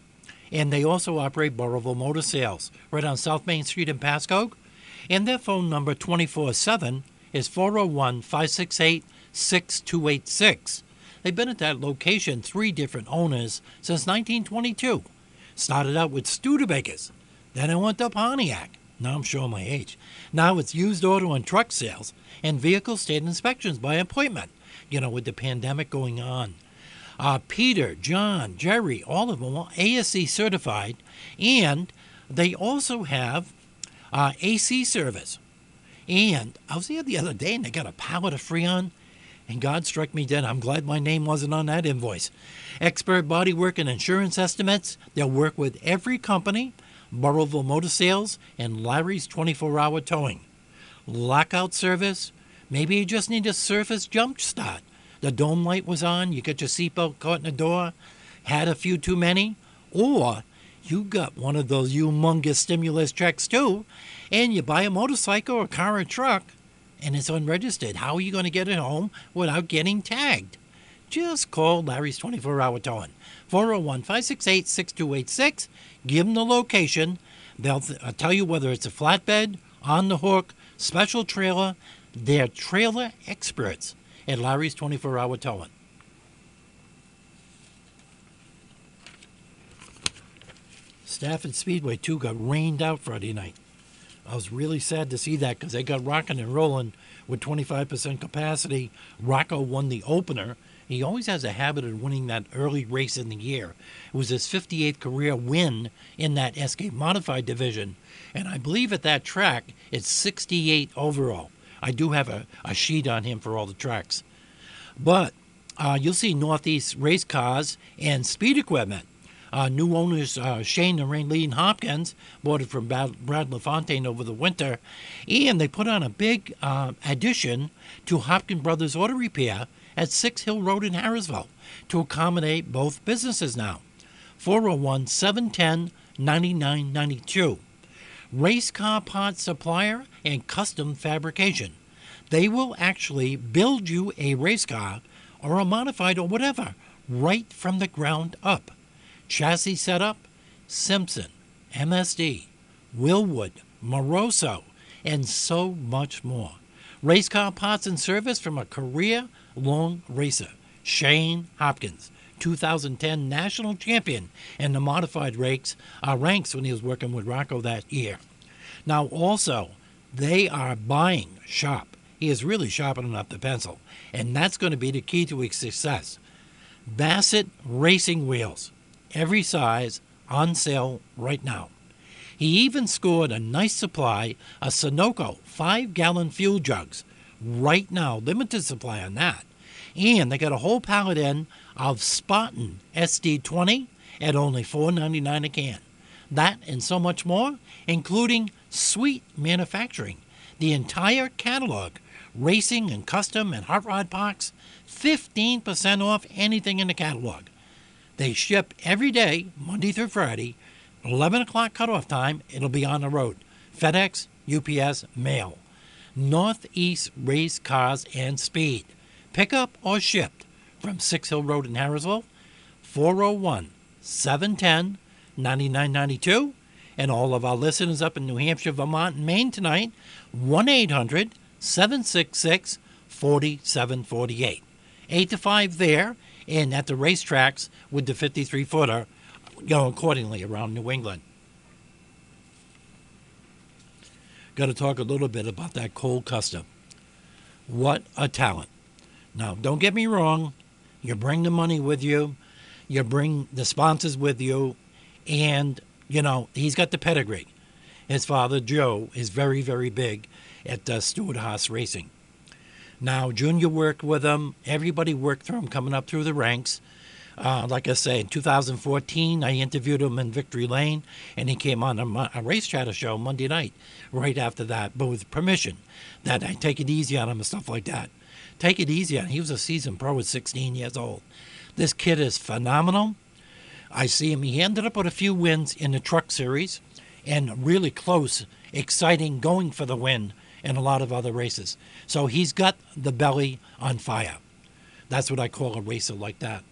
And they also operate Burrillville Motor Sales right on South Main Street in Pascoag. And their phone number 24 7 is 401 568 6286. They've been at that location, three different owners, since 1922. Started out with Studebakers, then I went to Pontiac. Now I'm showing my age. Now it's used auto and truck sales and vehicle state inspections by appointment, you know, with the pandemic going on. Uh, Peter, John, Jerry, all of them are ASE certified, and they also have uh, AC service. And I was there the other day and they got a pallet of Freon, and God struck me dead. I'm glad my name wasn't on that invoice. Expert bodywork and insurance estimates. They'll work with every company, Burrillville Motor Sales, and Larry's 24 hour towing. Lockout service. Maybe you just need a surface jump start. The dome light was on, you got your seatbelt caught in the door, had a few too many, or you got one of those humongous stimulus checks too, and you buy a motorcycle or car or truck, and it's unregistered. How are you going to get it home without getting tagged? Just call Larry's 24 hour towing. 401 568 6286. Give them the location. They'll th- uh, tell you whether it's a flatbed, on the hook, special trailer. They're trailer experts at Larry's 24 hour towing. Stafford Speedway, too, got rained out Friday night. I was really sad to see that because they got rocking and rolling with 25% capacity. Rocco won the opener. He always has a habit of winning that early race in the year. It was his 58th career win in that SK Modified division. And I believe at that track, it's 68 overall. I do have a, a sheet on him for all the tracks. But uh, you'll see Northeast race cars and speed equipment. Uh, new owners uh, Shane and Raylene Hopkins bought it from Brad, LaFontaine over the winter, and they put on a big uh, addition to Hopkins Brothers Auto Repair at Six Hill Road in Harrisville to accommodate both businesses now. 401 710 9992. Race car parts supplier and custom fabrication. They will actually build you a race car or a modified or whatever right from the ground up. Chassis setup Simpson, MSD, Wilwood, Moroso, and so much more. Race car parts and service from a career long racer, Shane Hopkins. 2010 national champion in the modified ranks, uh, ranks when he was working with Rocco that year. Now, also, they are buying shop. He is really sharpening up the pencil, and that's going to be the key to his success. Bassett Racing Wheels, every size, on sale right now. He even scored a nice supply of Sunoco five gallon fuel jugs right now, limited supply on that. And they got a whole pallet in of Spartan SD20 at only $4.99 a can. That and so much more, including Sweet Manufacturing, the entire catalog, racing and custom and hot rod parks, 15% off anything in the catalog. They ship every day, Monday through Friday, 11 o'clock cutoff time, it'll be on the road. FedEx, UPS, mail. Northeast Race Cars and Speed. Pickup or shipped from Six Hill Road in Harrisville, 401 710 9992. And all of our listeners up in New Hampshire, Vermont, and Maine tonight, 1 800 766 4748. 8 to 5 there, and at the racetracks with the 53 footer, know, accordingly around New England. Got to talk a little bit about that Cole Custer. What a talent. Now, don't get me wrong, you bring the money with you, you bring the sponsors with you, and, you know, he's got the pedigree. His father, Joe, is very, very big at uh, Stewart Haas Racing. Now, Junior worked with him. Everybody worked through him coming up through the ranks. Uh, like I say, in 2014, I interviewed him in Victory Lane, and he came on a, a race chatter show Monday night right after that, but with permission that I take it easy on him and stuff like that. Take it easy on him. He was a seasoned pro at 16 years old. This kid is phenomenal. I see him. He ended up with a few wins in the truck series and really close, exciting, going for the win in a lot of other races. So he's got the belly on fire. That's what I call a racer like that.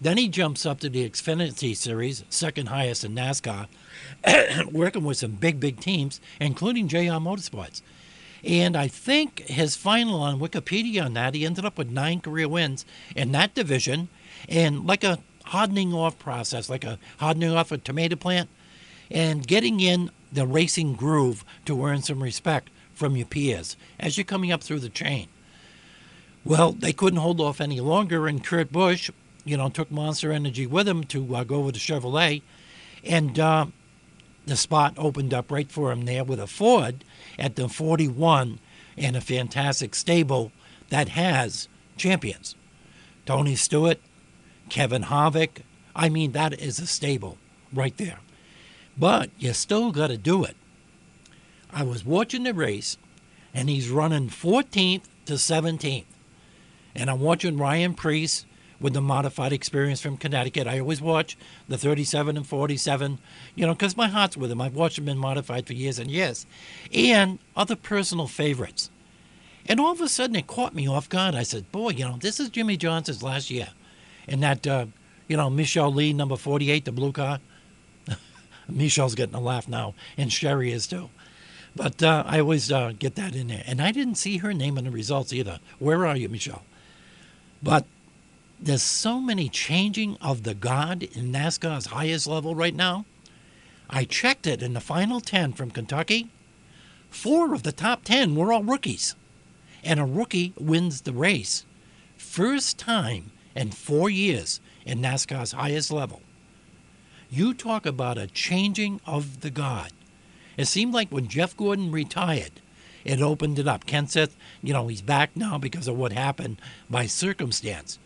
Then he jumps up to the Xfinity Series, second highest in NASCAR, [coughs] working with some big, big teams, including JR Motorsports. And I think his final on Wikipedia on that, he ended up with nine career wins in that division. And like a hardening off process, like a hardening off a tomato plant, and getting in the racing groove to earn some respect from your peers as you're coming up through the chain. Well, they couldn't hold off any longer, and Kurt Busch, you know, took Monster Energy with him to uh, go over to Chevrolet, and uh, the spot opened up right for him there with a Ford at the 41 and a fantastic stable that has champions. Tony Stewart, Kevin Harvick. I mean, that is a stable right there. But you still got to do it. I was watching the race, and he's running 14th to 17th. And I'm watching Ryan Preece with the modified experience from Connecticut. I always watch the 37 and 47, you know, because my heart's with them. I've watched them in modified for years and years. And other personal favorites. And all of a sudden it caught me off guard. I said, boy, you know, this is Jimmie Johnson's last year. And that, uh, you know, Michelle Lee, number 48, the blue car. [laughs] Michelle's getting a laugh now, and Sherry is too. But uh, I always uh, get that in there. And I didn't see her name in the results either. Where are you, Michelle? But there's so many changing of the guard in NASCAR's highest level right now. I checked it in the final 10 from Kentucky. Four of the top 10 were all rookies. And a rookie wins the race. First time in four years in NASCAR's highest level. You talk about a changing of the guard. It seemed like when Jeff Gordon retired, it opened it up. Ken you know, he's back now because of what happened by circumstance.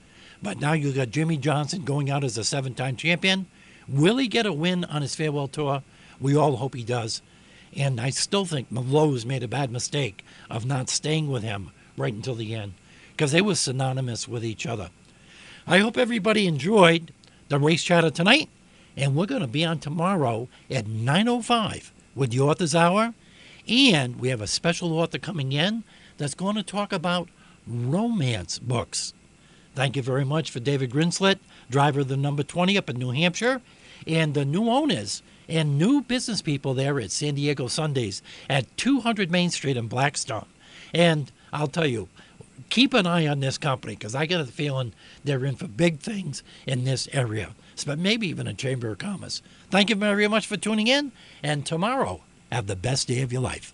But now you've got Jimmie Johnson going out as a seven time champion. Will he get a win on his farewell tour? We all hope he does. And I still think Mellows made a bad mistake of not staying with him right until the end because they were synonymous with each other. I hope everybody enjoyed the race chatter tonight, and we're going to be on tomorrow at 9.05 with the Author's Hour. And we have a special author coming in that's going to talk about romance books. Thank you very much for David Greenslit, driver of the number 20 up in New Hampshire, and the new owners and new business people there at San Diego Sundea at 200 Main Street in Blackstone. And I'll tell you, keep an eye on this company because I get a feeling they're in for big things in this area, but maybe even a Chamber of Commerce. Thank you very much for tuning in, and tomorrow, have the best day of your life.